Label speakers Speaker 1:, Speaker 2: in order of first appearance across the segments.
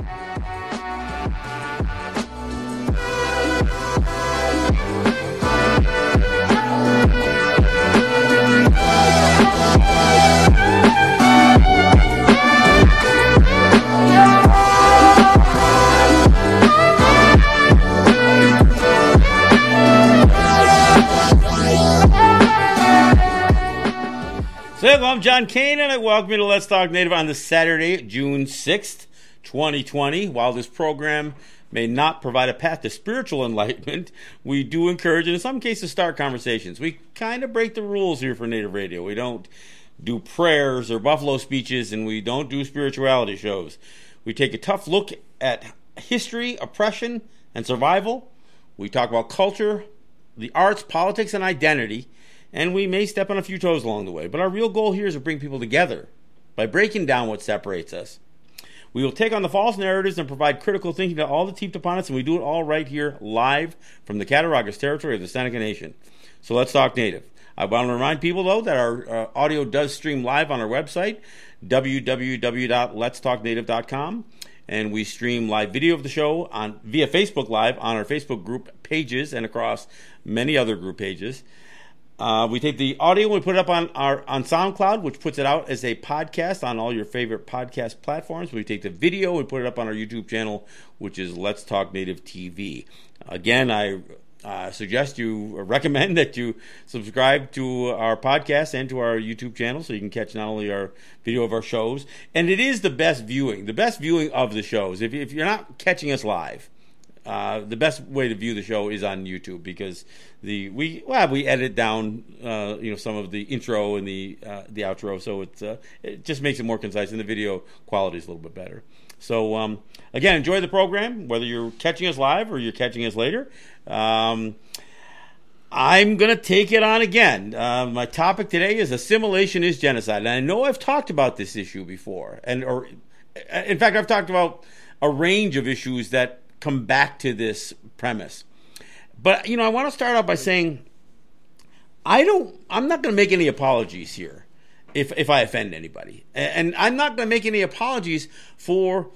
Speaker 1: So, I'm John Kane, and I welcome you to Let's Talk Native on this Saturday, June 6th, 2020. While this program may not provide a path to spiritual enlightenment, we do encourage and in some cases start conversations. We kind of break the rules here for Native Radio. We don't do prayers or buffalo speeches, and we don't do spirituality shows. We take a tough look at history, oppression, and survival. We talk about culture, the arts, politics, and identity and we may step on a few toes along the way. But our real goal here is to bring people together by breaking down what separates us. We will take on the false narratives and provide critical thinking to all the heaped upon us, and we do it all right here live from the Cattaraugus territory of the Seneca Nation. So let's talk native. I want to remind people, though, that our uh, audio does stream live on our website, www.letstalknative.com. And we stream live video of the show on via Facebook Live on our Facebook group pages and across many other group pages. Uh, we take the audio and we put it up on our on SoundCloud, which puts it out as a podcast on all your favorite podcast platforms. We take the video and put it up on our YouTube channel, which is Let's Talk Native TV. Again, I uh, suggest you recommend that you subscribe to our podcast and to our YouTube channel so you can catch not only our video of our shows, and it is the best viewing, the best viewing of the shows. If, if you're not catching us live, uh, the best way to view the show is on YouTube because the we well we edit down uh, you know some of the intro and the uh, the outro, so it uh, it just makes it more concise, and the video quality is a little bit better. So um, again, enjoy the program whether you're catching us live or you're catching us later. Um, I'm going to take it on again. Uh, my topic today is assimilation is genocide, and I know I've talked about this issue before, and or in fact I've talked about a range of issues that come back to this premise. But you know, I want to start out by saying I don't I'm not going to make any apologies here if if I offend anybody. And I'm not going to make any apologies for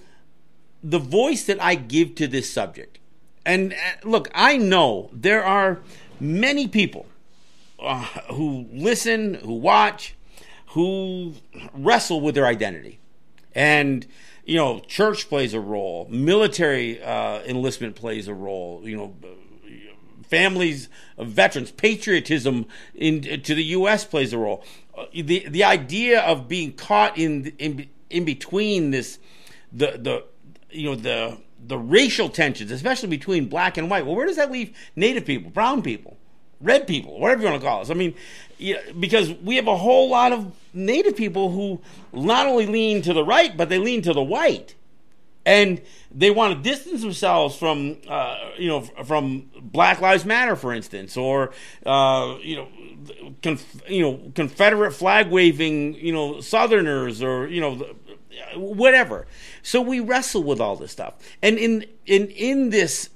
Speaker 1: the voice that I give to this subject. And uh, look, I know there are many people uh, who listen, who watch, who wrestle with their identity. And you know, church plays a role, military uh, enlistment plays a role, you know, families of veterans, patriotism in, to the U.S. plays a role. The the idea of being caught in in in between this, the the you know the the racial tensions, especially between black and white. Well, where does that leave Native people, brown people? red people, whatever you want to call us. I mean, because we have a whole lot of native people who not only lean to the right, but they lean to the white. And they want to distance themselves from, uh, you know, from Black Lives Matter, for instance, or uh, you know, conf- you know, Confederate flag waving, you know, Southerners, or you know, whatever. So we wrestle with all this stuff, and in in in this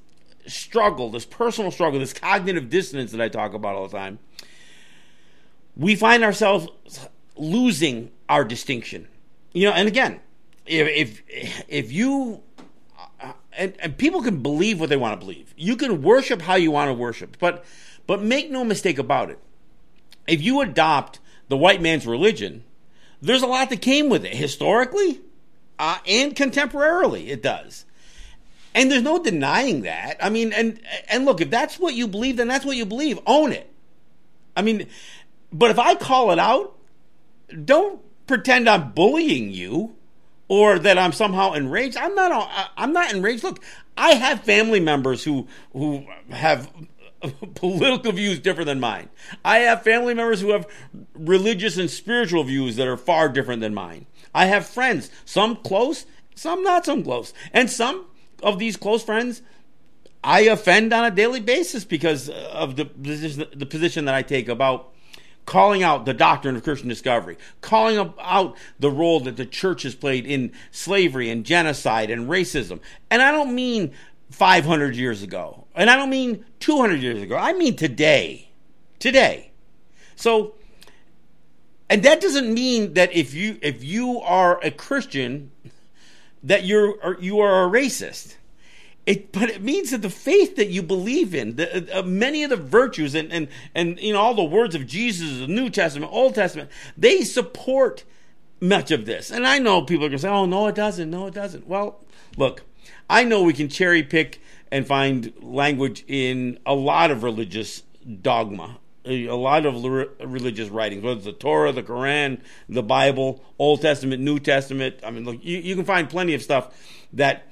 Speaker 1: struggle, this personal struggle, this cognitive dissonance that I talk about all the time, we find ourselves losing our distinction. You know, and again, if if, if you uh, and, and people can believe what they want to believe. You can worship how you want to worship, but but make no mistake about it. If you adopt the white man's religion, there's a lot that came with it historically uh, and contemporarily. It does. And there's no denying that. I mean, and and look, if that's what you believe, then that's what you believe. Own it. I mean, but if I call it out, don't pretend I'm bullying you or that I'm somehow enraged. I'm not. I'm not enraged. Look, I have family members who who have political views different than mine. I have family members who have religious and spiritual views that are far different than mine. I have friends, some close, some not so close, and some of these close friends, I offend on a daily basis because of the position, the position that I take about calling out the doctrine of Christian discovery, calling out the role that the church has played in slavery and genocide and racism. And I don't mean 500 years ago, and I don't mean 200 years ago. I mean today. Today. So and that doesn't mean that if you if you are a Christian that you're you are a racist. It, but it means that the faith that you believe in, the, uh, many of the virtues and, and, and you know all the words of Jesus, the New Testament, Old Testament, they support much of this. And I know people are going to say, "Oh no, it doesn't. No, it doesn't." Well, look, I know we can cherry pick and find language in a lot of religious dogma, a lot of religious writings, whether it's the Torah, the Quran, the Bible, Old Testament, New Testament. I mean, look, you, you can find plenty of stuff that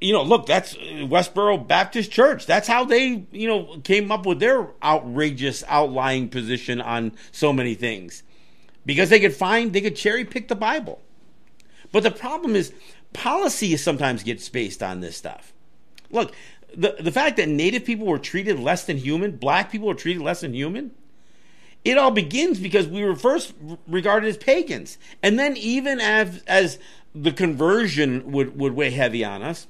Speaker 1: you know, look, that's uh, Westboro Baptist Church. That's how they, you know, came up with their outrageous outlying position on so many things. Because they could find, they could cherry pick the Bible. But the problem is, policy sometimes gets based on this stuff. Look, the, the fact that native people were treated less than human, black people were treated less than human, it all begins because we were first regarded as pagans. And then, even as, as the conversion would, would weigh heavy on us,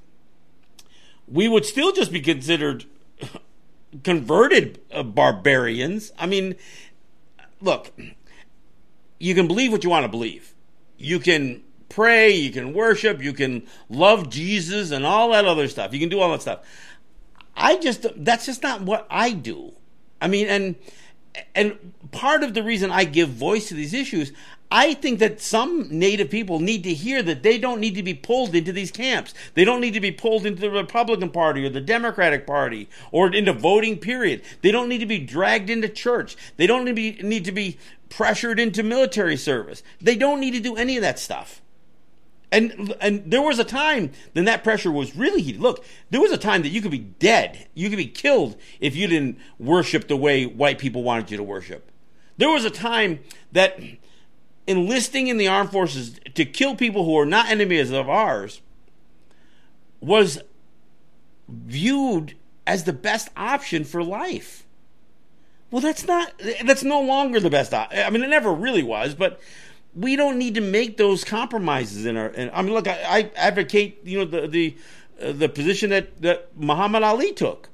Speaker 1: we would still just be considered converted uh, barbarians. I mean, look, you can believe what you want to believe. You can pray, you can worship, you can love Jesus and all that other stuff. You can do all that stuff. I just that's just not what I do. I mean, and and part of the reason I give voice to these issues, I think that some Native people need to hear that they don't need to be pulled into these camps. They don't need to be pulled into the Republican Party or the Democratic Party or into voting, period. They don't need to be dragged into church. They don't need to be, need to be pressured into military service. They don't need to do any of that stuff. And and there was a time then that pressure was really heated. Look, there was a time that you could be dead, you could be killed if you didn't worship the way white people wanted you to worship. There was a time that enlisting in the armed forces to kill people who are not enemies of ours was viewed as the best option for life. Well, that's not that's no longer the best. Op- I mean, it never really was, but we don't need to make those compromises in our. In, I mean, look, I, I, advocate you know the the uh, the position that that Muhammad Ali took.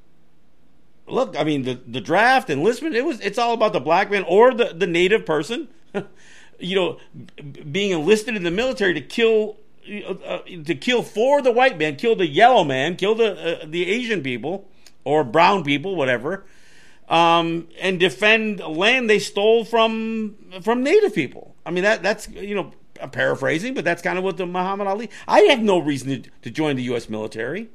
Speaker 1: Look, I mean the the draft enlistment. It was it's all about the black man or the the native person. you know, being enlisted in the military to kill uh, uh, to kill for the white man, kill the yellow man, kill the uh, the Asian people or brown people, whatever, um, and defend land they stole from from Native people. I mean that that's you know I'm paraphrasing, but that's kind of what the Muhammad Ali. I have no reason to, to join the U.S. military,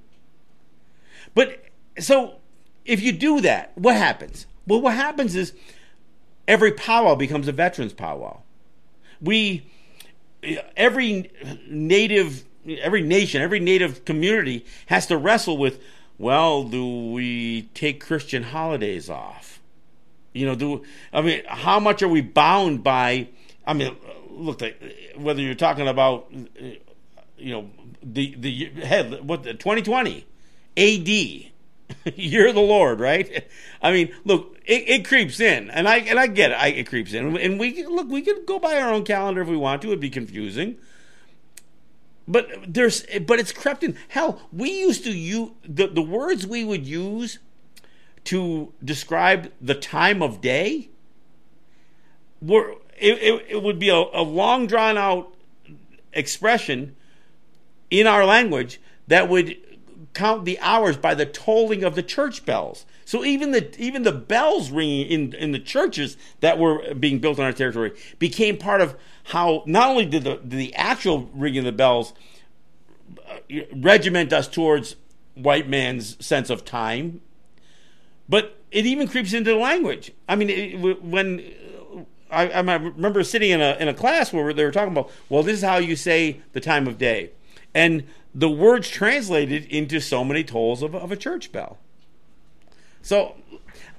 Speaker 1: but so if you do that, what happens? Well, what happens is every powwow becomes a veterans powwow we every native every nation every native community has to wrestle with well do we take christian holidays off you know do i mean how much are we bound by i mean look whether you're talking about you know the the head what the 2020 ad You're the Lord, right? I mean, look, it, it, creeps in, and I and I get it. I, it creeps in, and we look. We could go by our own calendar if we want to. It'd be confusing, but there's but it's crept in. Hell, we used to use the the words we would use to describe the time of day. Were it, it, it would be a, a long drawn out expression in our language that would count the hours by the tolling of the church bells. So even the even the bells ringing in in the churches that were being built on our territory became part of how not only did the did the actual ringing of the bells uh, regiment us towards white man's sense of time, but it even creeps into the language. I mean, it, when I, I remember sitting in a in a class where they were talking about, well, this is how you say the time of day, and the words translated into so many tolls of, of a church bell. So,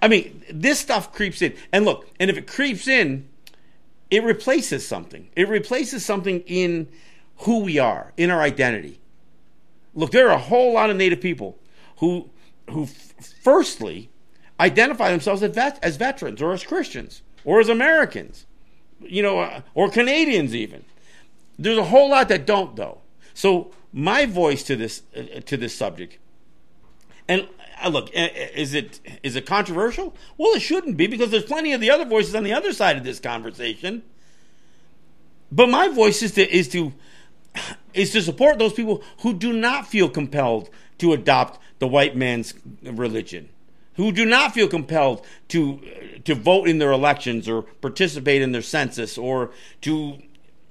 Speaker 1: I mean, this stuff creeps in. And look, and if it creeps in, it replaces something. It replaces something in who we are, in our identity. Look, there are a whole lot of Native people who, who firstly, identify themselves as, vet, as veterans or as Christians or as Americans, you know, uh, or Canadians even. There's a whole lot that don't, though. So my voice to this uh, to this subject. And uh, Uh, look, uh, uh, is it is it controversial? Well, it shouldn't be because there's plenty of the other voices on the other side of this conversation. But my voice is to is to is to support those people who do not feel compelled to adopt the white man's religion, who do not feel compelled to to vote in their elections or participate in their census or to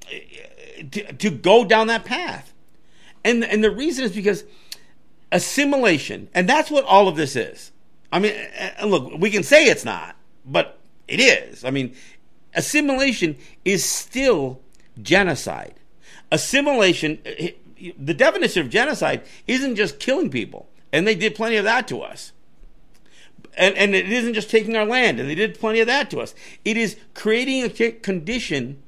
Speaker 1: uh, to, to go down that path. And and the reason is because assimilation, and that's what all of this is. I mean, uh, uh, look, we can say it's not, but it is. I mean, assimilation is still genocide. Assimilation, uh, the definition of genocide isn't just killing people, and they did plenty of that to us. And, and it isn't just taking our land, and they did plenty of that to us. It is creating a condition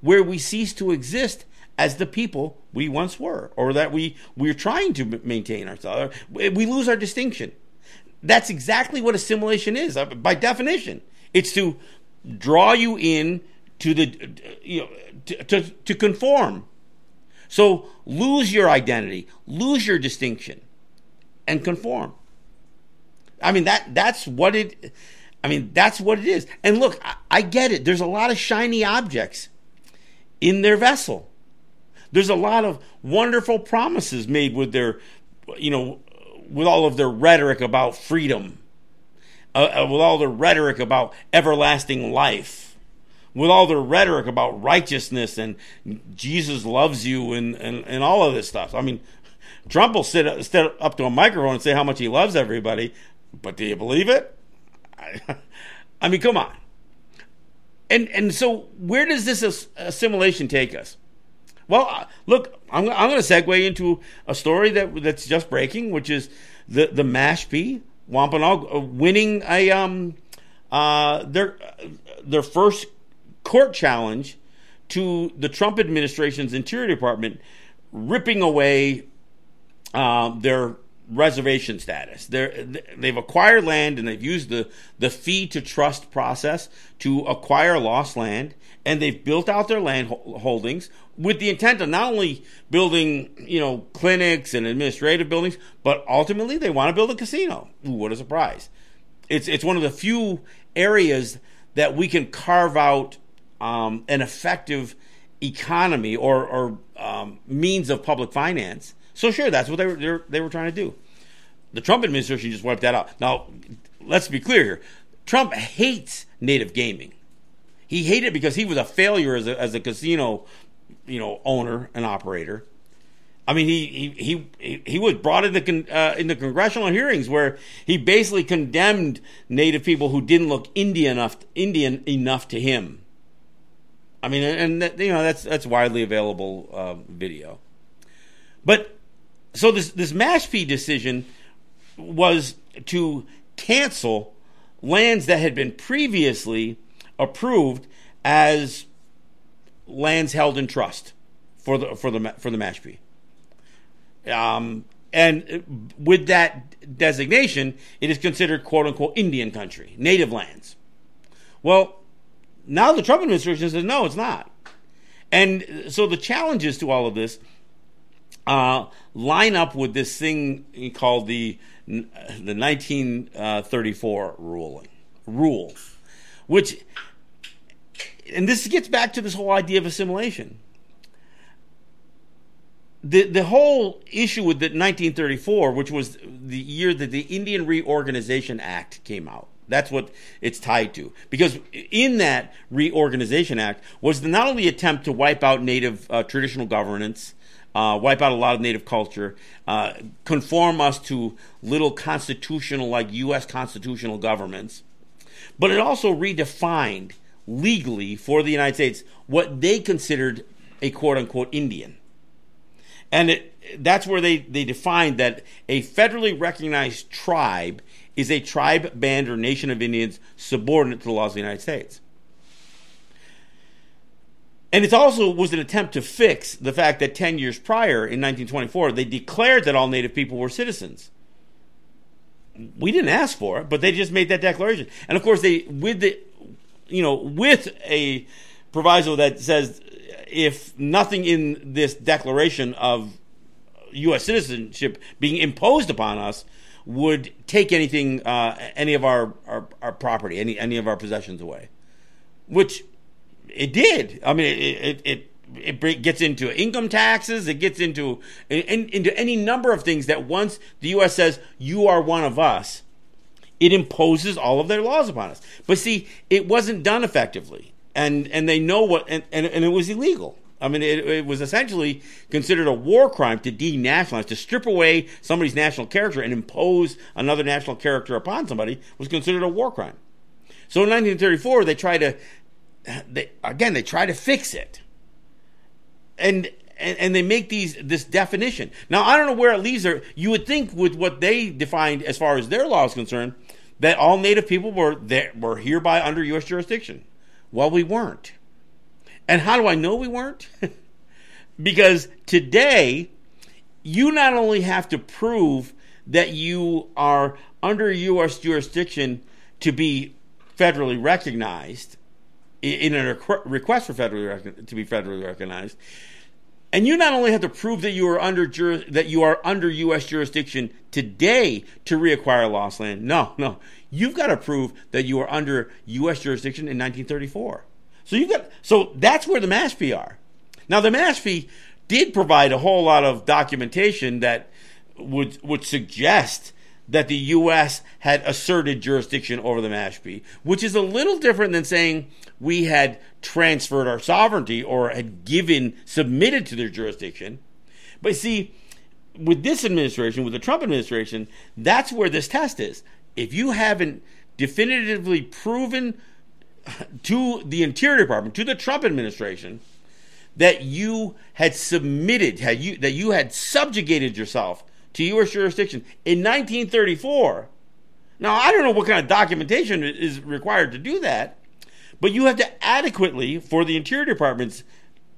Speaker 1: where we cease to exist as the people we once were, or that we we're trying to maintain ourselves. We lose our distinction. That's exactly what assimilation is, uh, by definition. It's to draw you in to the you know to, to, to conform. So lose your identity, lose your distinction, and conform. I mean that that's what it. I mean that's what it is. And look, I, I get it. There's a lot of shiny objects in their vessel. There's a lot of wonderful promises made with their, you know, with all of their rhetoric about freedom, uh, uh, with all their rhetoric about everlasting life, with all their rhetoric about righteousness and Jesus loves you and, and, and all of this stuff. I mean, Trump will sit, sit up to a microphone and say how much he loves everybody, but do you believe it? I, I mean, come on. And and so where does this assimilation take us? Well, uh, look, I'm, I'm going to segue into a story that that's just breaking, which is the the Mashpee Wampanoag uh, winning a um uh their their first court challenge to the Trump administration's Interior Department, ripping away uh, their reservation status. They're, they've acquired land and they've used the, the fee to trust process to acquire lost land, and they've built out their land holdings with the intent of not only building, you know, clinics and administrative buildings, but ultimately they want to build a casino. Ooh, what a surprise! It's it's one of the few areas that we can carve out um, an effective economy or, or um, means of public finance. So sure, that's what they were they were trying to do. The Trump administration just wiped that out. Now, let's be clear here. Trump hates native gaming. He hated it because he was a failure as a, as a casino, you know, owner and operator. I mean, he he he he was brought into uh, into congressional hearings where he basically condemned Native people who didn't look Indian enough Indian enough to him. I mean, and that, you know that's that's widely available uh, video. But so this this Mashpee decision was to cancel lands that had been previously approved as lands held in trust for the for the for the Mashpee. Um, and with that designation, it is considered "quote unquote" Indian country, native lands. Well, now the Trump administration says no, it's not. And so the challenges to all of this uh, line up with this thing called the the 1934 ruling rule, which and this gets back to this whole idea of assimilation. The the whole issue with the 1934, which was the year that the Indian Reorganization Act came out. That's what it's tied to. Because in that Reorganization Act was not only attempt to wipe out native uh, traditional governance, uh, wipe out a lot of native culture, uh, conform us to little constitutional, like U.S. constitutional governments. But it also redefined legally for the United States what they considered a quote unquote Indian. And it, that's where they, they defined that a federally recognized tribe is a tribe, band, or nation of Indians subordinate to the laws of the United States. And it also was an attempt to fix the fact that 10 years prior, in 1924, they declared that all Native people were citizens. We didn't ask for it, but they just made that declaration. And of course, they, with the, you know, with a proviso that says if nothing in this declaration of U.S. citizenship being imposed upon us would take anything, uh, any of our, our, our property, any, any of our possessions away, which it did. I mean, it, it, it it gets into income taxes. It gets into in, into any number of things that once the U.S. says you are one of us, it imposes all of their laws upon us. But see, it wasn't done effectively, and and they know what, and, and, and it was illegal. I mean, it, it, was essentially considered a war crime to denationalize, to strip away somebody's national character and impose another national character upon somebody was considered a war crime. So in 1934, they tried to, they, again, they try to fix it, and, and and they make these this definition. Now I don't know where it leaves her. You would think with what they defined as far as their law is concerned, that all Native people were there, were hereby under U.S. jurisdiction. Well, we weren't. And how do I know we weren't? because today, you not only have to prove that you are under U.S. jurisdiction to be federally recognized in a request for federally to be federally recognized, and you not only have to prove that you are under that you are under U.S. jurisdiction today to reacquire lost land. No, no, you've got to prove that you are under U.S. jurisdiction in 1934. So you've got so that's where the Mashpee are. Now the Mashpee did provide a whole lot of documentation that would would suggest that the U.S. had asserted jurisdiction over the Mashpee, which is a little different than saying we had transferred our sovereignty or had given submitted to their jurisdiction. But see, with this administration, with the Trump administration, that's where this test is. If you haven't definitively proven to the Interior Department, to the Trump administration, that you had submitted, had you that you had subjugated yourself to U.S. jurisdiction in 1934. Now, I don't know what kind of documentation is required to do that, but you have to adequately, for the Interior Department's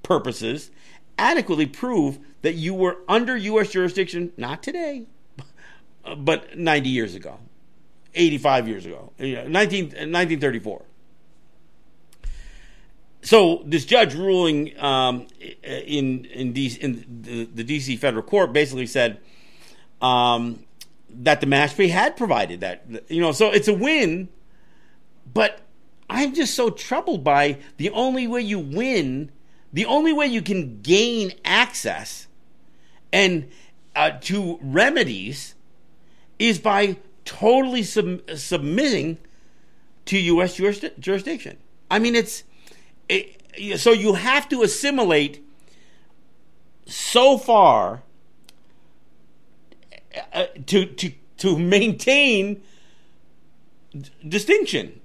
Speaker 1: purposes, adequately prove that you were under U.S. jurisdiction, not today, but 90 years ago, 85 years ago, 19, 1934 so this judge ruling um, in in, DC, in the, the, DC federal court basically said um, that the Mashpee had provided that you know so it's a win, but I'm just so troubled by the only way you win, the only way you can gain access and uh, to remedies is by totally sub- submitting to U.S. jurisdiction. I mean, it's it, so you have to assimilate so far uh, to to to maintain distinction.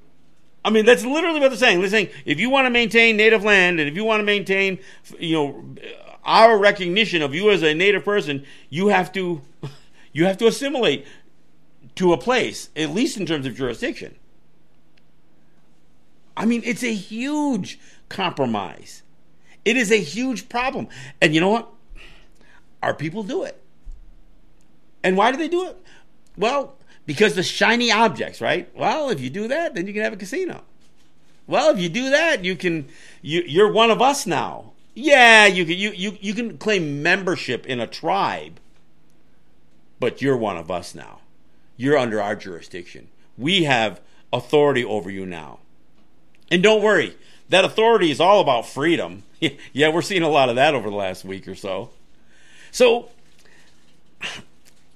Speaker 1: I mean, that's literally what they're saying. They're saying if you want to maintain native land and if you want to maintain, you know, our recognition of you as a native person, you have to you have to assimilate to a place, at least in terms of jurisdiction. I mean, it's a huge compromise. It is a huge problem. And you know what? Our people do it. And why do they do it? Well, because the shiny objects, right? Well, if you do that, then you can have a casino. Well, if you do that, you can you you're one of us now. Yeah, you can you you, you can claim membership in a tribe, but you're one of us now. You're under our jurisdiction. We have authority over you now. And don't worry, that authority is all about freedom. yeah, we're seeing a lot of that over the last week or so. So,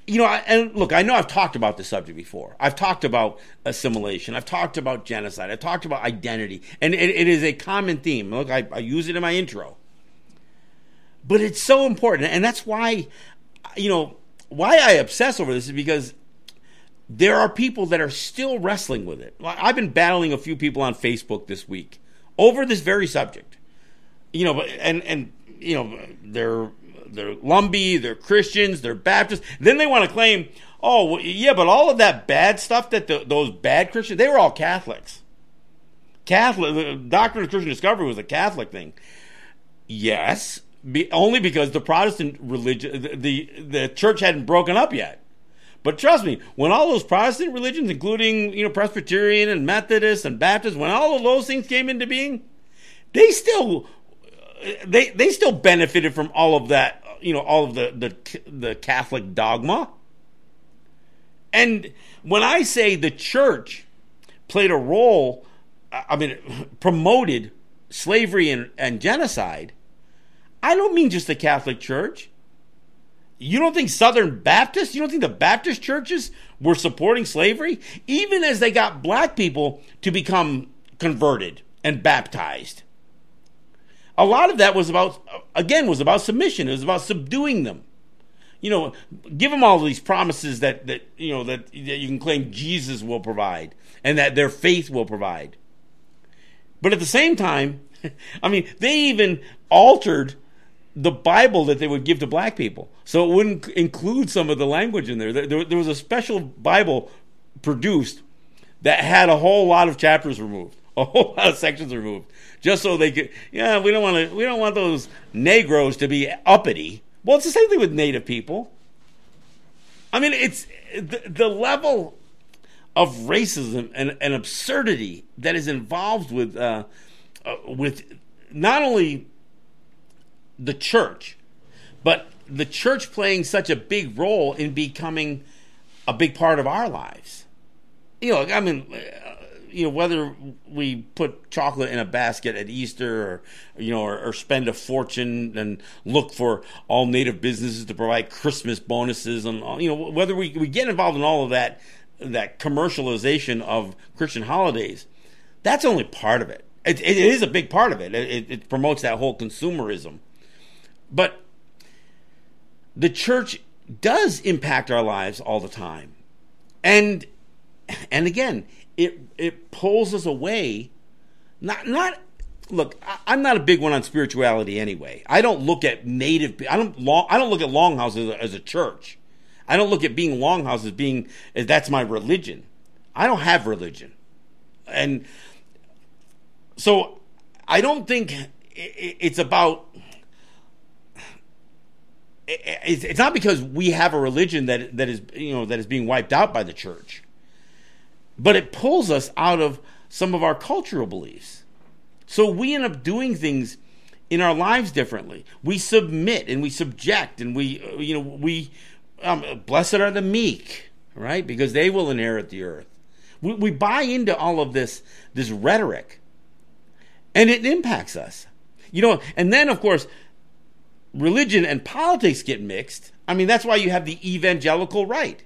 Speaker 1: you know, and look, I know I've talked about this subject before. I've talked about assimilation. I've talked about genocide. I've talked about identity. And it, it is a common theme. Look, I, I use it in my intro. But it's so important. And that's why, you know, why I obsess over this is because there are people that are still wrestling with it. I've been battling a few people on Facebook this week over this very subject. You know, and and you know they're they're Lumbee, they're Christians, they're Baptists. Then they want to claim, oh well, yeah, but all of that bad stuff that the, those bad Christians they were all Catholics. Catholic the doctrine of Christian discovery was a Catholic thing. Yes, be, only because the Protestant religion, the, the the church hadn't broken up yet. But trust me, when all those Protestant religions, including you know Presbyterian and Methodist and Baptist, when all of those things came into being, they still they they still benefited from all of that, you know, all of the the the Catholic dogma. And when I say the church played a role, I mean promoted slavery and, and genocide, I don't mean just the Catholic Church. You don't think Southern Baptists, you don't think the Baptist churches were supporting slavery? Even as they got black people to become converted and baptized. A lot of that was about, again, was about submission. It was about subduing them. You know, give them all these promises that, that you know, that, that you can claim Jesus will provide and that their faith will provide. But at the same time, I mean, they even altered the Bible that they would give to black people. So it wouldn't include some of the language in there. There, there was a special Bible produced that had a whole lot of chapters removed, a whole lot of sections removed, just so they could. Yeah, we don't want to. We don't want those Negroes to be uppity. Well, it's the same thing with Native people. I mean, it's the, the level of racism and, and absurdity that is involved with uh, uh, with not only the church, but the church playing such a big role in becoming a big part of our lives. You know, I mean, you know, whether we put chocolate in a basket at Easter, or you know, or, or, spend a fortune and look for all native businesses to provide Christmas bonuses, and you know, whether we, we get involved in all of that that commercialization of Christian holidays, that's only part of it. It, it is a big part of it. It, it promotes that whole consumerism. But the church does impact our lives all the time. And and again, it it pulls us away not not look, I'm not a big one on spirituality anyway. I don't look at native I don't long, I don't look at Longhouse as a, as a church. I don't look at being Longhouse as being as that's my religion. I don't have religion. And so I don't think it's about it's not because we have a religion that that is you know that is being wiped out by the church but it pulls us out of some of our cultural beliefs so we end up doing things in our lives differently we submit and we subject and we you know we um, blessed are the meek right because they will inherit the earth we, we buy into all of this this rhetoric and it impacts us. You know, and then of course, religion and politics get mixed. I mean, that's why you have the evangelical right.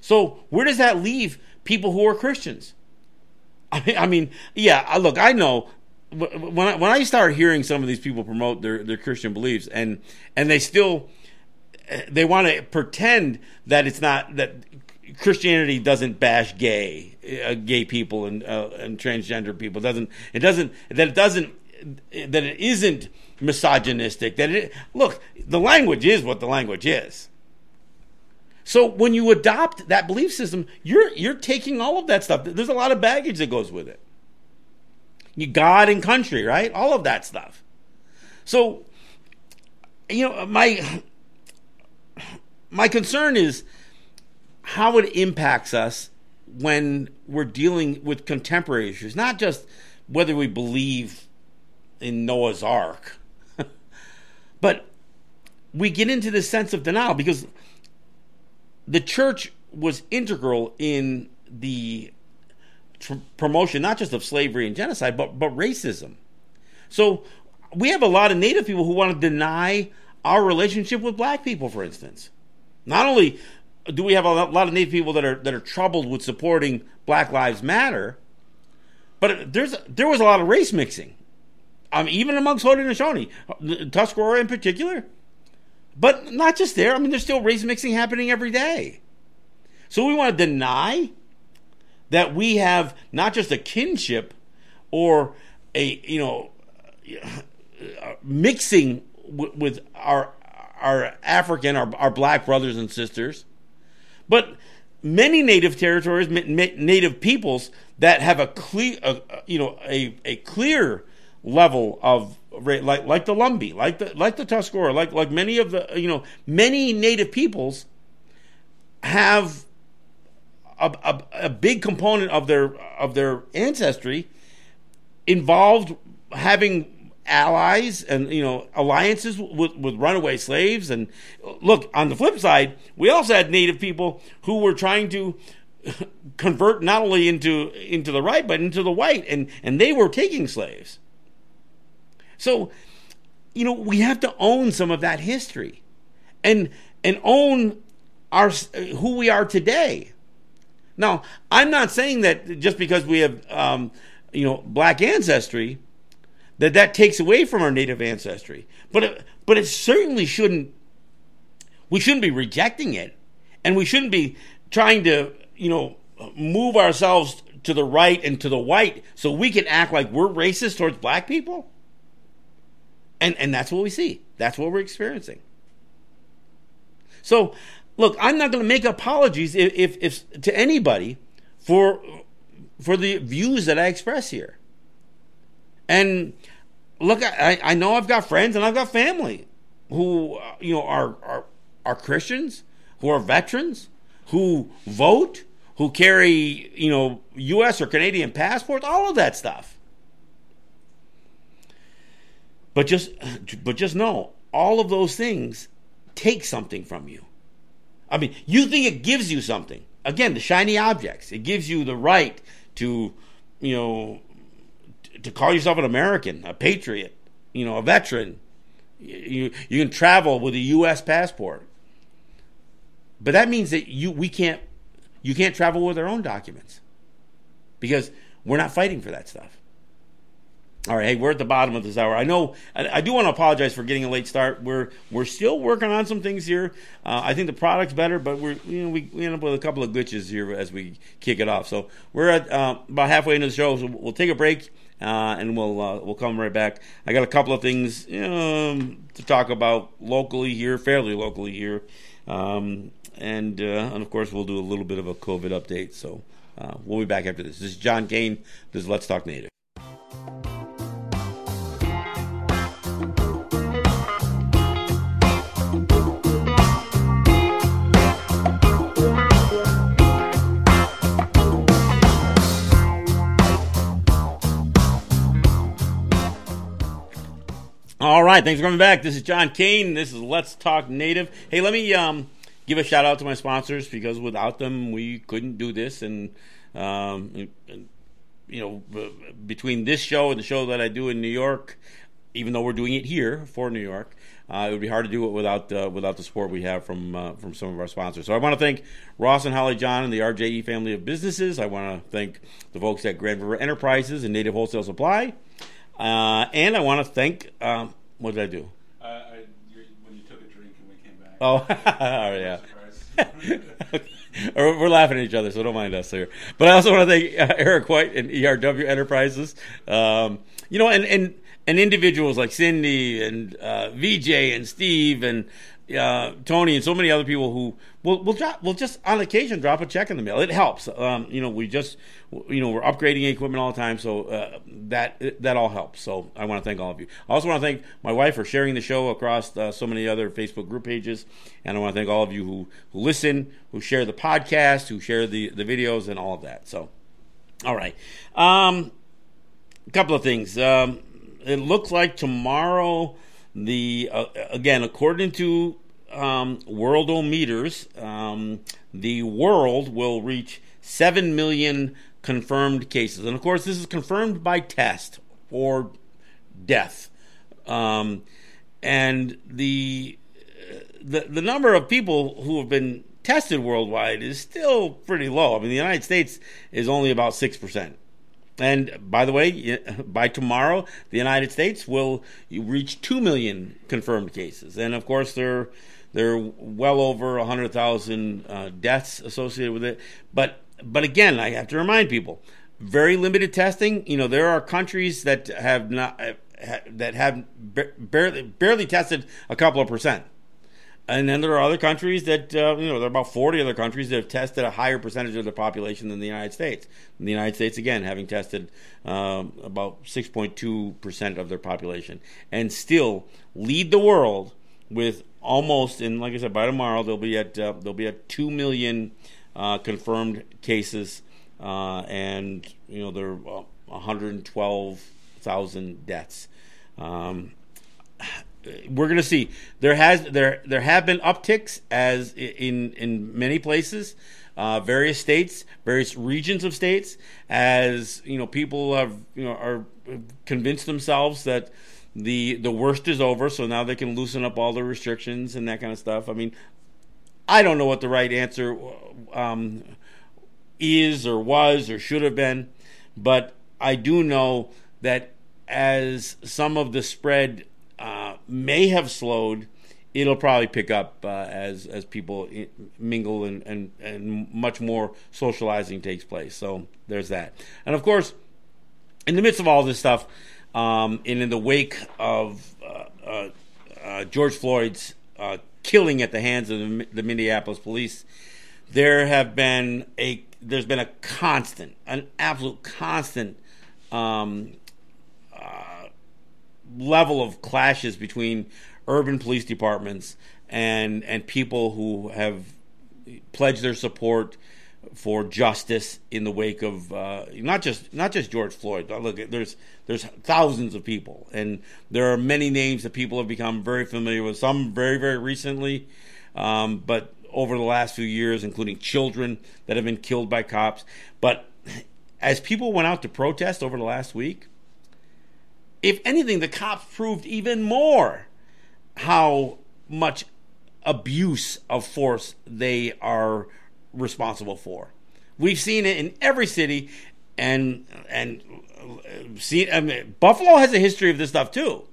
Speaker 1: So where does that leave people who are Christians? I mean, I mean yeah. Look, I know when I, when I start hearing some of these people promote their, their Christian beliefs, and and they still they want to pretend that it's not that Christianity doesn't bash gay uh, gay people and uh, and transgender people. It doesn't it doesn't that it doesn't that it isn't misogynistic. That it look the language is what the language is. So when you adopt that belief system, you're you're taking all of that stuff. There's a lot of baggage that goes with it. You God and country, right? All of that stuff. So you know my my concern is how it impacts us when we're dealing with contemporary issues, not just whether we believe in Noah's Ark, but we get into this sense of denial because the church was integral in the tr- promotion not just of slavery and genocide, but but racism. So we have a lot of Native people who want to deny our relationship with Black people, for instance. Not only do we have a lot of Native people that are that are troubled with supporting Black Lives Matter? But there's there was a lot of race mixing, um, even amongst Haudenosaunee, Tuscarora in particular. But not just there. I mean, there's still race mixing happening every day. So we want to deny that we have not just a kinship or a you know mixing with our our African, our, our black brothers and sisters, but many native territories, native peoples that have a clear, you know, a, a clear level of like like the Lumbee, like the like the Tuscarora, like like many of the you know many native peoples have a, a, a big component of their of their ancestry involved having allies and you know alliances with, with runaway slaves. And look on the flip side we also had native people who were trying to convert not only into into the right but into the white. And and they were taking slaves so you know, we have to own some of that history, and and own our who we are today. Now, I'm not saying that just because we have um, you know black ancestry that that takes away from our native ancestry, but it, but it certainly shouldn't. We shouldn't be rejecting it, and we shouldn't be trying to you know move ourselves to the right and to the white so we can act like we're racist towards black people. And and that's what we see. That's what we're experiencing. So, look, I'm not going to make apologies if, if, if to anybody for for the views that I express here. And look, I, I know I've got friends and I've got family who you know are are are Christians, who are veterans, who vote, who carry you know U.S. or Canadian passports, all of that stuff. But just but just know all of those things take something from you. I mean, you think it gives you something. Again, the shiny objects. It gives you the right to, you know, to call yourself an American, a patriot, you know, a veteran. You you can travel with a U.S. passport, but that means that you we can't you can't travel with our own documents because we're not fighting for that stuff. All right, hey, we're at the bottom of this hour. I know I, do want to apologize for getting a late start. We're we're still working on some things here. Uh, I think the product's better, but we're you know we, we end up with a couple of glitches here as we kick it off. So we're at uh, about halfway into the show, so we'll take a break uh, and we'll uh, we'll come right back. I got a couple of things um, to talk about locally here, fairly locally here, um, and uh, and of course we'll do a little bit of a COVID update. So uh, we'll be back after this. This is John Kane. This is Let's Talk Native. Right, thanks for coming back. This is John Kane. This is Let's Talk Native. Hey, let me um, give a shout out to my sponsors because without them we couldn't do this. And um, you know, between this show and the show that I do in New York, even though we're doing it here for New York, uh, it would be hard to do it without uh, without the support we have from uh, from some of our sponsors. So I want to thank Ross and Holly John and the RJE family of businesses. I want to thank the folks at Grand River Enterprises and Native Wholesale Supply. Uh, and I want to thank. Um, what did I do?
Speaker 2: Uh, I, when you took a drink and we came back.
Speaker 1: Oh, yeah. We're laughing at each other, so don't mind us here. But I also want to thank uh, Eric White and ERW Enterprises. Um, you know, and and and individuals like Cindy and uh, VJ and Steve and uh, Tony and so many other people who will will drop will just on occasion drop a check in the mail. It helps. Um, you know, we just you know we're upgrading equipment all the time, so uh, that that all helps. So I want to thank all of you. I also want to thank my wife for sharing the show across uh, so many other Facebook group pages, and I want to thank all of you who who listen, who share the podcast, who share the the videos, and all of that. So, all right, um, a couple of things. Um, it looks like tomorrow the uh, again, according to um, worldometers, um, the world will reach seven million confirmed cases, and of course, this is confirmed by test or death. Um, and the, the the number of people who have been tested worldwide is still pretty low. I mean, the United States is only about six percent. And by the way, by tomorrow, the United States will reach 2 million confirmed cases. And of course, there, there are well over 100,000 uh, deaths associated with it. But, but again, I have to remind people very limited testing. You know, there are countries that have not, uh, that have barely, barely tested a couple of percent. And then there are other countries that, uh, you know, there are about 40 other countries that have tested a higher percentage of their population than the United States. And the United States, again, having tested um, about 6.2% of their population. And still lead the world with almost, and like I said, by tomorrow, they'll be at, uh, they'll be at 2 million uh, confirmed cases. Uh, and, you know, there are 112,000 deaths. Um, we're going to see there has there there have been upticks as in in many places uh, various states various regions of states as you know people have you know are convinced themselves that the the worst is over, so now they can loosen up all the restrictions and that kind of stuff. I mean, I don't know what the right answer um, is or was or should have been, but I do know that as some of the spread uh, may have slowed, it'll probably pick up uh, as as people mingle and, and and much more socializing takes place. So there's that, and of course, in the midst of all this stuff, um, and in the wake of uh, uh, uh George Floyd's uh, killing at the hands of the, the Minneapolis police, there have been a there's been a constant, an absolute constant um, uh, level of clashes between urban police departments and and people who have pledged their support for justice in the wake of uh, not just not just George Floyd. Look, there's there's thousands of people, and there are many names that people have become very familiar with. Some very very recently, um, but over the last few years, including children that have been killed by cops. But as people went out to protest over the last week, if anything, the cops proved even more how much abuse of force they are responsible for. We've seen it in every city, and and uh, see, I mean, Buffalo has a history of this stuff too.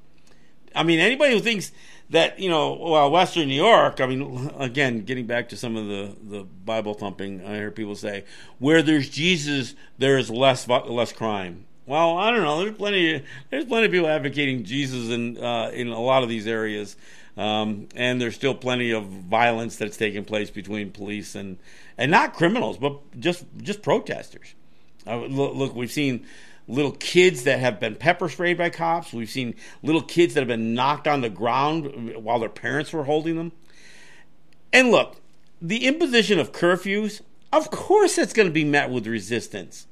Speaker 1: I mean, anybody who thinks that you know, well, Western New York. I mean, again, getting back to some of the the Bible thumping, I hear people say, where there's Jesus, there is less less crime. Well, I don't know. There's plenty. There's plenty of people advocating Jesus in uh, in a lot of these areas, um, and there's still plenty of violence that's taking place between police and and not criminals, but just just protesters. Uh, look, look, we've seen little kids that have been pepper sprayed by cops. We've seen little kids that have been knocked on the ground while their parents were holding them. And look, the imposition of curfews, of course, it's going to be met with resistance.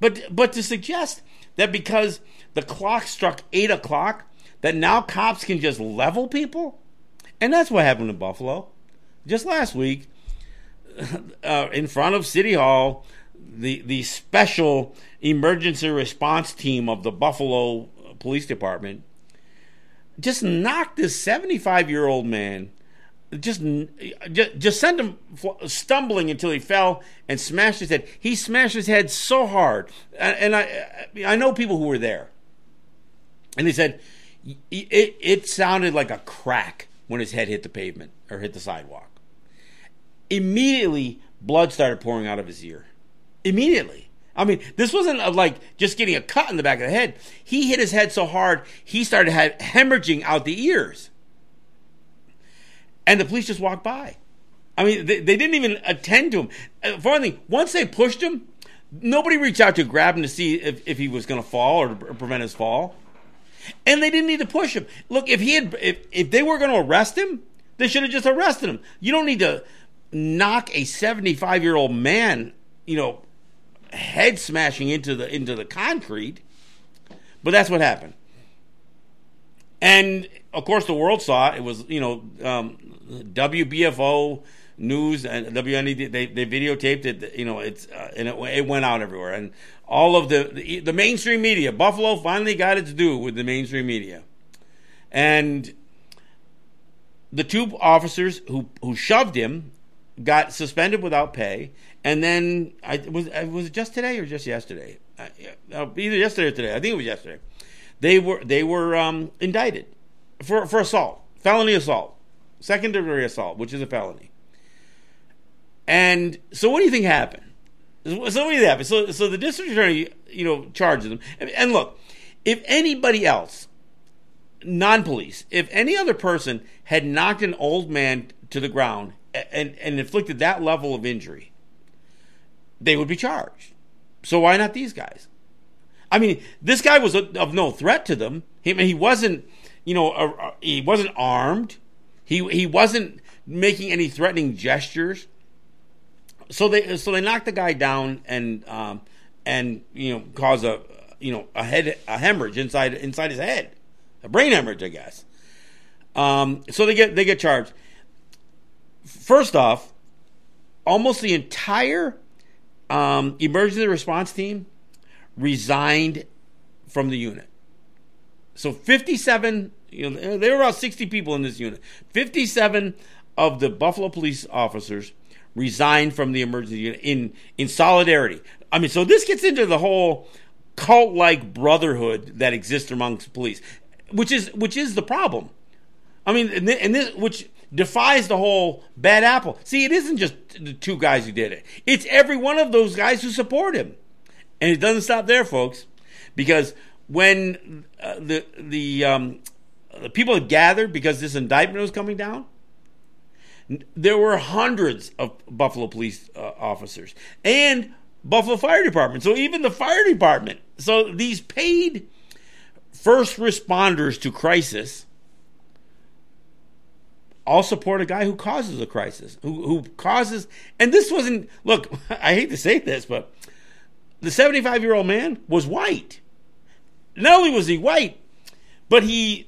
Speaker 1: But but to suggest that because the clock struck eight o'clock, that now cops can just level people, and that's what happened in Buffalo, just last week, uh, in front of City Hall, the the special emergency response team of the Buffalo Police Department just knocked this seventy five year old man just, just just sent him stumbling until he fell and smashed his head. He smashed his head so hard, and, I I know people who were there, and they said it it sounded like a crack when his head hit the pavement or hit the sidewalk. Immediately, blood started pouring out of his ear. Immediately. I mean, this wasn't a, like just getting a cut in the back of the head. He hit his head so hard, he started hemorrhaging out the ears and the police just walked by. I mean, they, they didn't even attend to him. Uh, for once they pushed him, nobody reached out to grab him to see if, if he was going to fall or prevent his fall. And they didn't need to push him. Look, if he had, if, if they were going to arrest him, they should have just arrested him. You don't need to knock a 75 year old man, you know, head smashing into the into the concrete. But that's what happened. And of course, the world saw it. It was, you know, um, WBFO news and WNED. They, they videotaped it. You know, it's uh, and it, it, went out everywhere. And all of the, the the mainstream media, Buffalo finally got its due with the mainstream media, and the two officers who who shoved him got suspended without pay. And then I was was it just today or just yesterday? Uh, either yesterday or today. I think it was yesterday they were they were um, indicted for for assault, felony assault, second degree assault, which is a felony. And so, what do you think happened? So, what do you think happened? So, so the district attorney, you know, charges them. And, and look, if anybody else, non-police, if any other person had knocked an old man to the ground and, and inflicted that level of injury, they would be charged. So why not these guys? I mean, this guy was of no threat to them. He, he wasn't, you know, uh, uh, he wasn't armed. He he wasn't making any threatening gestures. So they so they knocked the guy down and um, and you know cause a you know a head a hemorrhage inside inside his head, a brain hemorrhage, I guess. Um, so they get they get charged. First off, almost the entire um, emergency response team resigned from the unit. So 57, you know, there were about 60 people in this unit. 57 of the Buffalo police officers resigned from the emergency unit in in solidarity. I mean, so this gets into the whole cult-like brotherhood that exists amongst police, which is which is the problem. I mean, and this, and this which defies the whole bad apple. See, it isn't just the two guys who did it; it's every one of those guys who support him. And it doesn't stop there, folks, because when uh, the the um, the people had gathered because this indictment was coming down, there were hundreds of Buffalo police uh, officers and Buffalo Fire Department. So even the fire department. So these paid first responders to crisis all support a guy who causes a crisis, who, who causes, and this wasn't, look, I hate to say this, but the 75 year old man was white. Not only was he white, but he,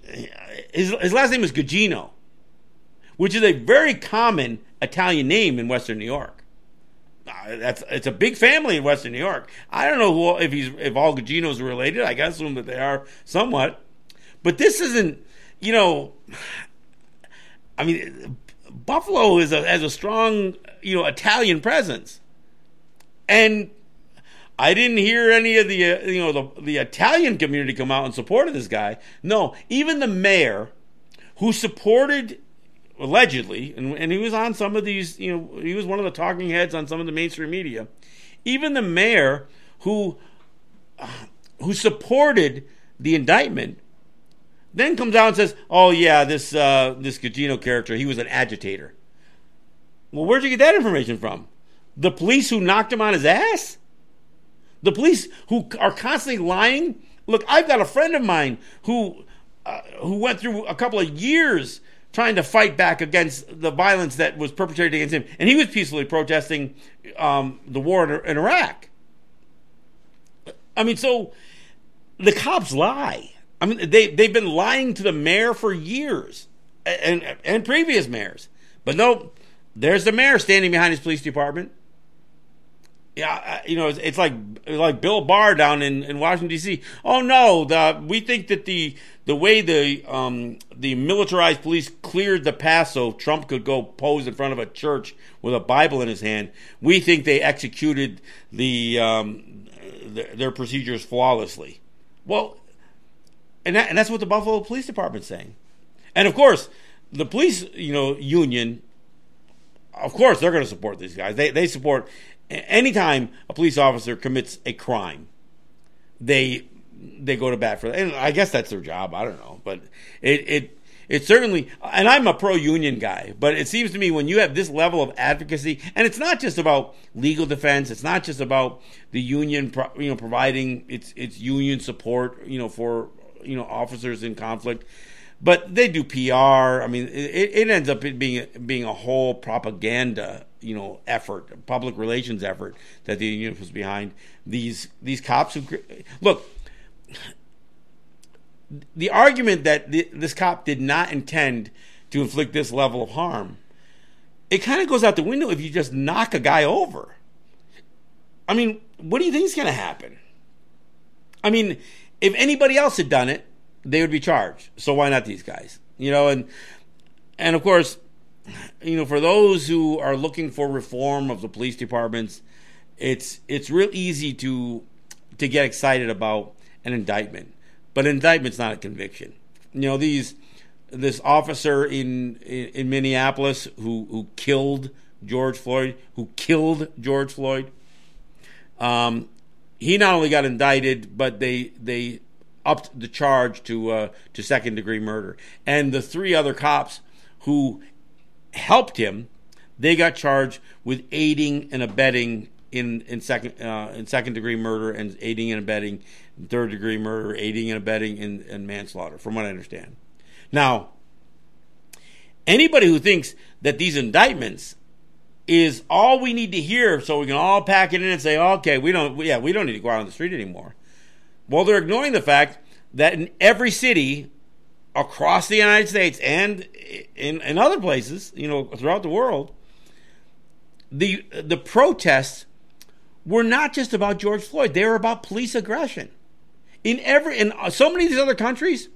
Speaker 1: his, his last name is Gugino, which is a very common Italian name in Western New York. Uh, that's it's a big family in Western New York. I don't know who, if he's if all Guginos are related. I guess assume that they are somewhat, but this isn't. You know, I mean, Buffalo is a, has a strong, you know, Italian presence, and I didn't hear any of the, uh, you know, the the Italian community come out in support of this guy. No, even the mayor, who supported allegedly, and, and he was on some of these, you know, he was one of the talking heads on some of the mainstream media. Even the mayor who who supported the indictment then comes out and says, "Oh yeah, this uh, this Gugino character, he was an agitator." Well, where'd you get that information from? The police who knocked him on his ass? The police who are constantly lying? Look, I've got a friend of mine who uh, who went through a couple of years trying to fight back against the violence that was perpetrated against him, and he was peacefully protesting um, the war in, in Iraq. I mean, so the cops lie. I mean, they they've been lying to the mayor for years, and and previous mayors. But no, there's the mayor standing behind his police department. Yeah, you know, it's, like like Bill Barr down in, in Washington D.C. Oh no, the, we think that the the way the um, the militarized police cleared the path so Trump could go pose in front of a church with a Bible in his hand, we think they executed the, um, the their procedures flawlessly. Well, and that, and that's what the Buffalo Police Department's saying. And of course, the police, you know, union, of course, they're going to support these guys. They they support anytime a police officer commits a crime, they they go to bat for that. And I guess that's their job. I don't know, but it it it certainly. And I'm a pro union guy, but it seems to me when you have this level of advocacy, and it's not just about legal defense. It's not just about the union, you know, providing its its union support, you know, for you know officers in conflict but they do PR. I mean, it, it, ends up being being a whole propaganda, you know, effort, public relations effort that the union was behind. These these cops who look. The argument that the, this cop did not intend to inflict this level of harm, it kind of goes out the window if you just knock a guy over. I mean, what do you think is going to happen? I mean, if anybody else had done it, they would be charged. So why not these guys? You know, and and of course, you know, for those who are looking for reform of the police departments, it's it's real easy to to get excited about an indictment, but an indictment's not a conviction. You know, these this officer in in, in Minneapolis who who killed George Floyd, who killed George Floyd. Um, he not only got indicted, but they they upped the charge to uh, to second degree murder. And the three other cops who helped him, they got charged with aiding and abetting in in second uh, in second degree murder and aiding and abetting third degree murder, aiding and abetting in, manslaughter, from what I understand. Now, anybody who thinks that these indictments is all we need to hear so we can all pack it in and say, okay, we don't, yeah, we don't need to go out on the street anymore. Well, they're ignoring the fact that in every city across the United States and in, in other places, you know, throughout the world, the the protests were not just about George Floyd; they were about police aggression. In every in so many of these other countries,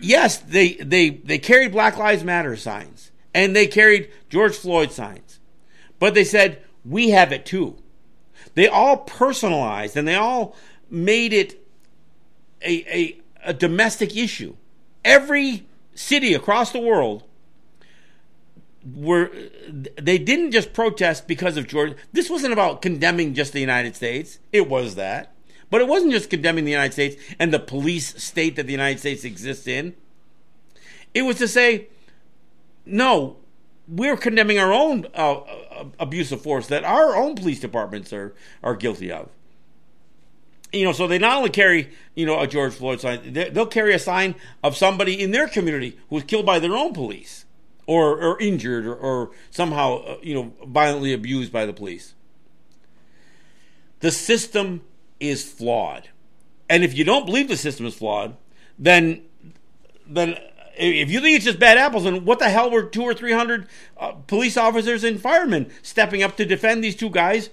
Speaker 1: yes, they they they carried Black Lives Matter signs and they carried George Floyd signs, but they said we have it too. They all personalized and they all made it a, a, a domestic issue. Every city across the world were they didn't just protest because of George. This wasn't about condemning just the United States. It was that. But it wasn't just condemning the United States and the police state that the United States exists in. It was to say, no, we're condemning our own uh, uh, abuse of force that our own police departments are are guilty of. You know, so they not only carry you know a George Floyd sign, they'll carry a sign of somebody in their community who was killed by their own police, or or injured, or, or somehow uh, you know violently abused by the police. The system is flawed, and if you don't believe the system is flawed, then then if you think it's just bad apples, then what the hell were two or three hundred uh, police officers and firemen stepping up to defend these two guys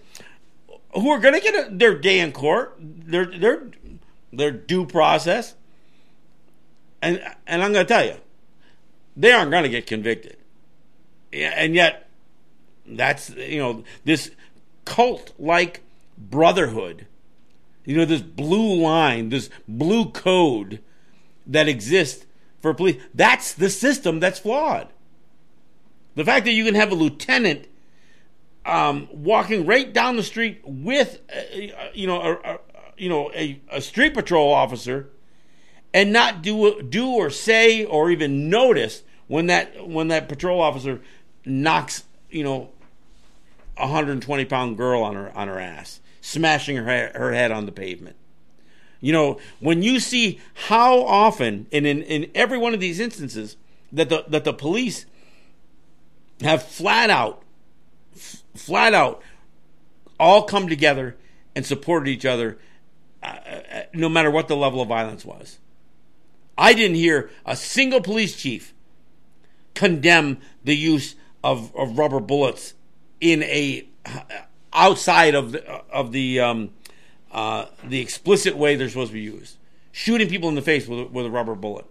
Speaker 1: who are going to get a, their day in court, their their their due process, and and I'm going to tell you, they aren't going to get convicted, and yet that's you know this cult like brotherhood, you know this blue line, this blue code that exists for police. That's the system that's flawed. The fact that you can have a lieutenant um, walking right down the street with, uh, you know, a, a, you know, a, a street patrol officer, and not do do or say or even notice when that when that patrol officer knocks, you know, a 120 pound girl on her on her ass, smashing her her head on the pavement. You know, when you see how often, and in, in every one of these instances, that the that the police have flat out, flat out, all come together and supported each other, uh, uh, no matter what the level of violence was. I didn't hear a single police chief condemn the use of, of rubber bullets in a uh, outside of the of the um, uh, the explicit way they're supposed to be used, shooting people in the face with, with a rubber bullet.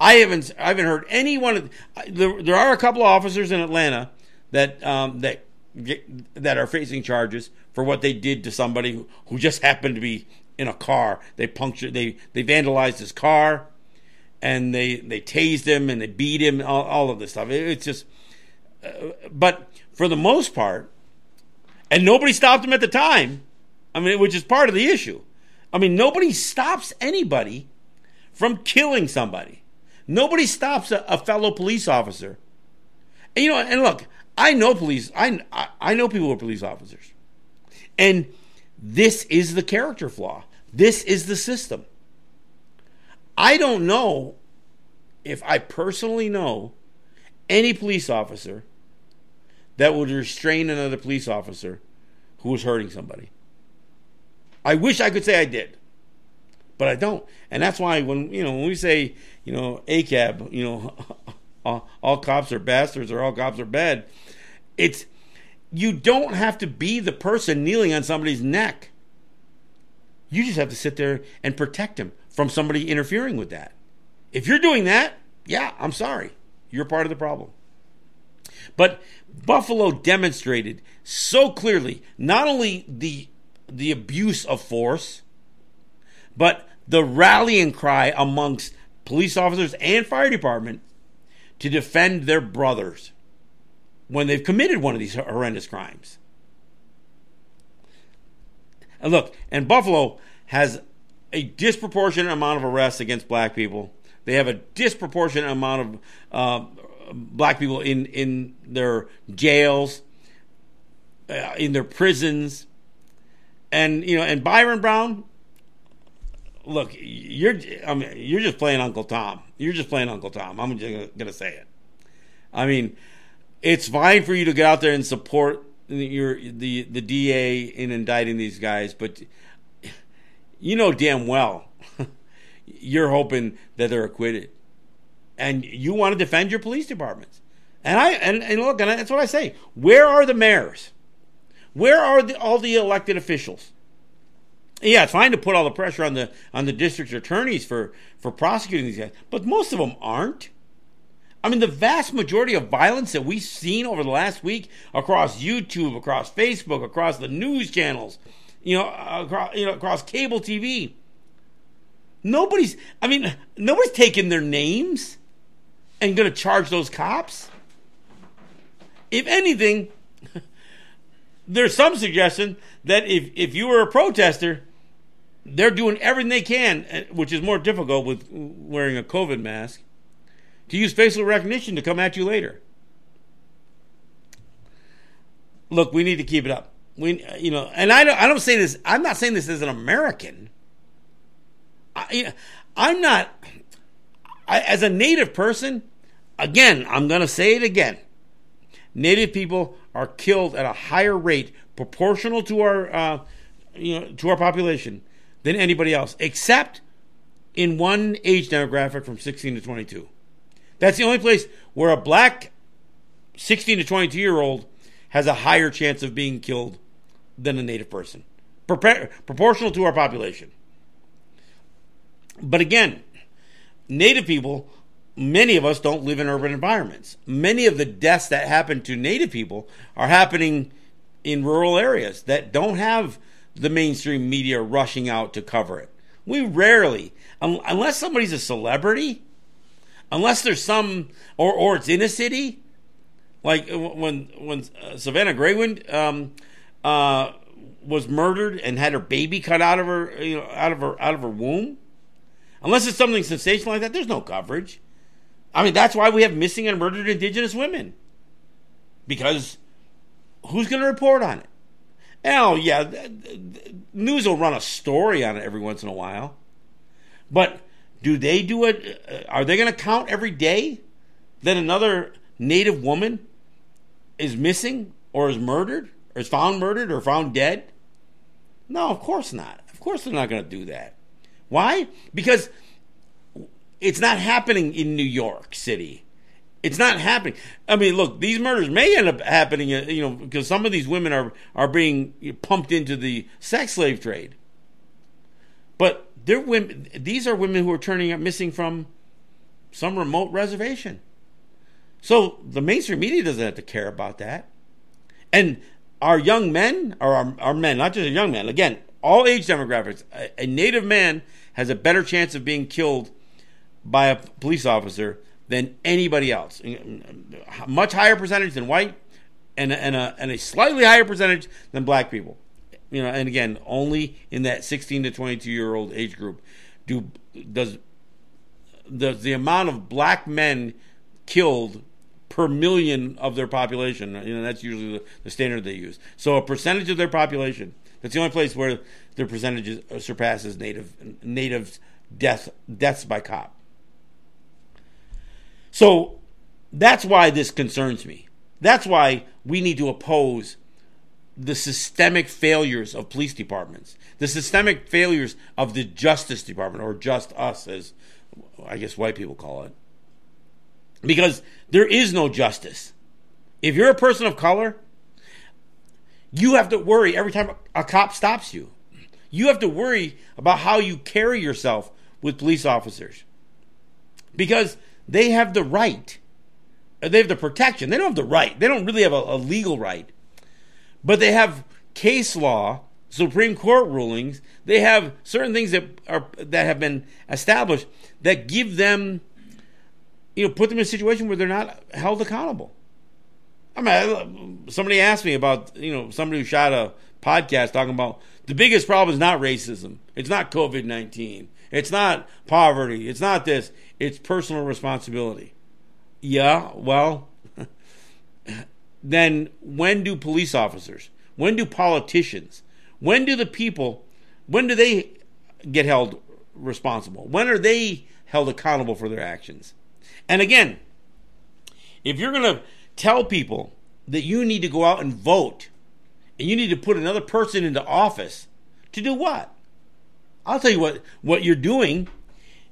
Speaker 1: I haven't I haven't heard anyone. There, there are a couple of officers in Atlanta that um, that get, that are facing charges for what they did to somebody who, who just happened to be in a car. They punctured, they they vandalized his car, and they they tased him and they beat him. All, all of this stuff. It, it's just, uh, but for the most part, and nobody stopped him at the time. I mean, which is part of the issue. I mean, nobody stops anybody from killing somebody. Nobody stops a, a fellow police officer. And, you know, and look, I know police. I, I know people who are police officers, and this is the character flaw. This is the system. I don't know if I personally know any police officer that would restrain another police officer who was hurting somebody. I wish I could say I did, but I don't. And that's why when you know when we say you know ACAB, you know all, all cops are bastards or all cops are bad, it's you don't have to be the person kneeling on somebody's neck. You just have to sit there and protect him from somebody interfering with that. If you're doing that, yeah, I'm sorry. You're part of the problem. But Buffalo demonstrated so clearly not only the the abuse of force, but the rallying cry amongst police officers and fire department to defend their brothers when they've committed one of these horrendous crimes. And look, and Buffalo has a disproportionate amount of arrests against black people. They have a disproportionate amount of uh, black people in in their jails, uh, in their prisons, and you know, and Byron Brown. Look, you're I mean, you're just playing Uncle Tom. You're just playing Uncle Tom. I'm just gonna say it. I mean, it's fine for you to get out there and support your the the DA in indicting these guys, but you know damn well you're hoping that they're acquitted, and you want to defend your police departments. And I and, and look, and that's what I say. Where are the mayors? Where are the, all the elected officials Yeah, it's fine to put all the pressure on the on the district attorneys for for prosecuting these guys, but most of them aren't. I mean, the vast majority of violence that we've seen over the last week across YouTube, across Facebook, across the news channels, you know, across, you know, across cable TV. Nobody's, I mean, nobody's taking their names and going to charge those cops. If anything, there's some suggestion that if, if you were a protester, they're doing everything they can, eh, which is more difficult with wearing a COVID mask to use facial recognition to come at you later. Look, we need to keep it up. We, you know, and I don't, I don't say this. I'm not saying this as an American. I, I'm not. I, as a native person, again, I'm going to say it again. Native people are killed at a higher rate proportional to our, uh, you know, to our population than anybody else, except in one age demographic from 16 to 22. That's the only place where a black 16 to 22 year old has a higher chance of being killed than a native person, proportional to our population. But again, native people, many of us don't live in urban environments. Many of the deaths that happen to native people are happening in rural areas that don't have the mainstream media rushing out to cover it. We rarely, unless somebody's a celebrity, unless there's some or or it's in a city, like uh, when when uh, Savannah Greywind um, uh, was murdered and had her baby cut out of her you know out of her out of her womb. Unless it's something sensational like that, there's no coverage. I mean, that's why we have missing and murdered Indigenous women. Because who's going to report on it? Oh, yeah, news will run a story on it every once in a while. But do they do it? Uh, are they going to count every day that another Native woman is missing or is murdered or is found murdered or found dead? No, of course not. Of course they're not going to do that. Why? Because it's not happening in New York City. It's not happening. I mean, look, these murders may end up happening, uh, you know, because some of these women are are being pumped into the sex slave trade. But they're women. These are women who are turning up missing from some remote reservation. So the mainstream media doesn't have to care about that. And our young men, or our, our men, not just young men, again, all age demographics, a, a native man has a better chance of being killed by a police officer than anybody else. Much higher percentage than white, and, and, a, and a slightly higher percentage than black people you know, and again, only in that 16 to 22 year old age group do does the the amount of black men killed per million of their population. You know, that's usually the, the standard they use. So a percentage of their population. That's the only place where their percentage surpasses native native death deaths by cop. So that's why this concerns me. That's why we need to oppose the systemic failures of police departments, the systemic failures of the Justice Department, or just us, as I guess white people call it. Because there is no justice. If you're a person of color, you have to worry every time a cop stops you. You have to worry about how you carry yourself with police officers. Because they have the right, uh, they have the protection. They don't have the right. They don't really have a, a legal right but they have case law, Supreme Court rulings. They have certain things that are that have been established that give them, you know, put them in a situation where they're not held accountable. I mean, somebody asked me about, you know, somebody who shot a podcast talking about the biggest problem is not racism. It's not COVID 19. It's not poverty. It's not this. It's personal responsibility. Yeah, well, then when do police officers, when do politicians, when do the people, when do they get held responsible? When are they held accountable for their actions? And again, if you're going to tell people that you need to go out and vote and you need to put another person into office to do what? I'll tell you what what you're doing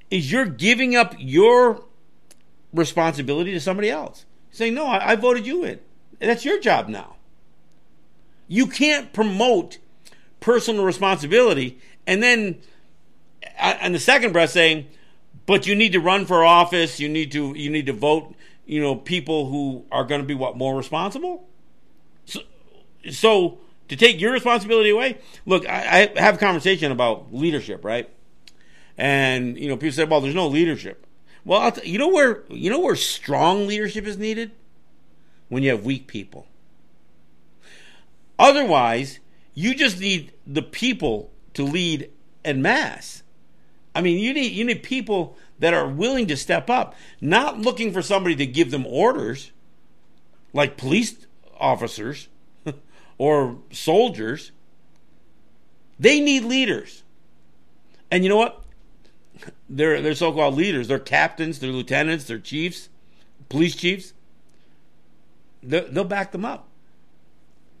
Speaker 1: is you're giving up your responsibility to somebody else. Saying, "No, I, I voted you in." And that's your job now. You can't promote personal responsibility and then uh, on the second breath saying, but you need to run for office, you need to you need to vote, you know, people who are going to be what more responsible. So, so to take your responsibility away, look, I, I have a conversation about leadership, right? And you know, people say, well, there's no leadership. Well, t- you know where you know where strong leadership is needed when you have weak people. Otherwise, you just need the people to lead en masse. I mean, you need you need people that are willing to step up, not looking for somebody to give them orders, like police officers or soldiers. They need leaders. And you know what? They're they're so-called leaders. They're captains, they're lieutenants, they're chiefs, police chiefs. They're, they'll back them up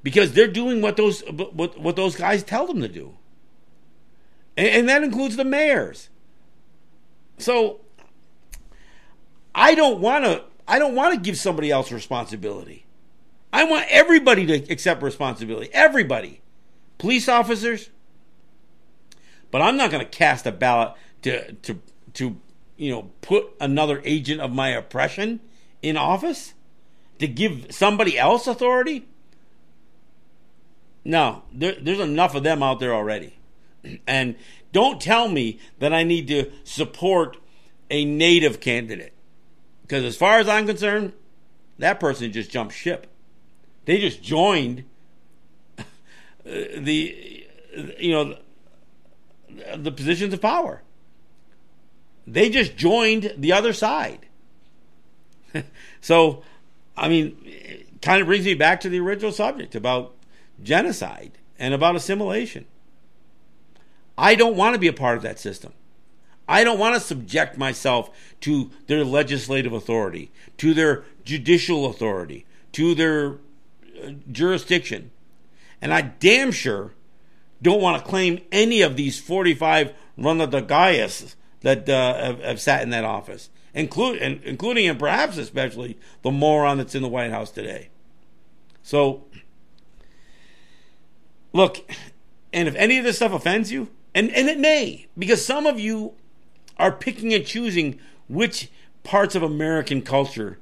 Speaker 1: because they're doing what those what, what those guys tell them to do, and, and that includes the mayors. So I don't want to I don't want to give somebody else responsibility. I want everybody to accept responsibility. Everybody. Police officers. But I'm not going to cast a ballot to to to you know put another agent of my oppression in office to give somebody else authority. No, there, there's enough of them out there already. And don't tell me that I need to support a native candidate. Because as far as I'm concerned, that person just jumped ship. They just joined the, you know, the positions of power. They just joined the other side. so, I mean, it kind of brings me back to the original subject about genocide and about assimilation. I don't want to be a part of that system. I don't want to subject myself to their legislative authority, to their judicial authority, to their jurisdiction. And I damn sure don't want to claim any of these 45 Ranadagayas that uh, have, have, sat in that office, include, including and perhaps especially the moron that's in the White House today. So, look, and if any of this stuff offends you, and, and it may, because some of you are picking and choosing which parts of American culture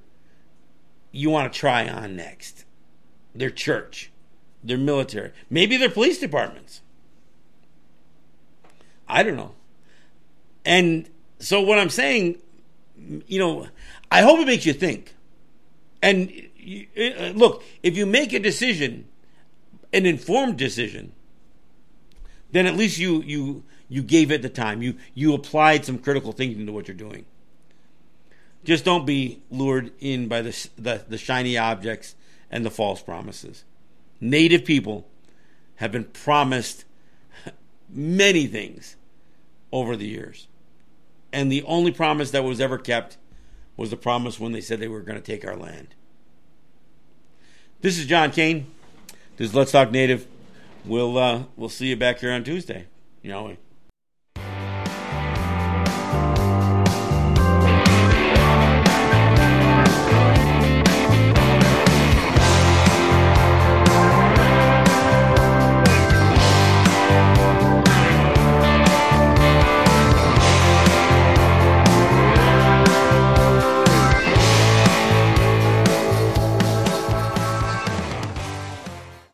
Speaker 1: you want to try on next. Their church, their military, maybe their police departments. I don't know. And so what I'm saying, you know, I hope it makes you think. And uh, look, if you make a decision, an informed decision, then at least you you you gave it the time. You you applied some critical thinking to what you're doing. Just don't be lured in by the, the, the shiny objects and the false promises. Native people have been promised many things over the years. And the only promise that was ever kept was the promise when they said they were going to take our land. This is John Kane. This is Let's Talk Native. We'll uh, we'll see you back here on Tuesday. You know.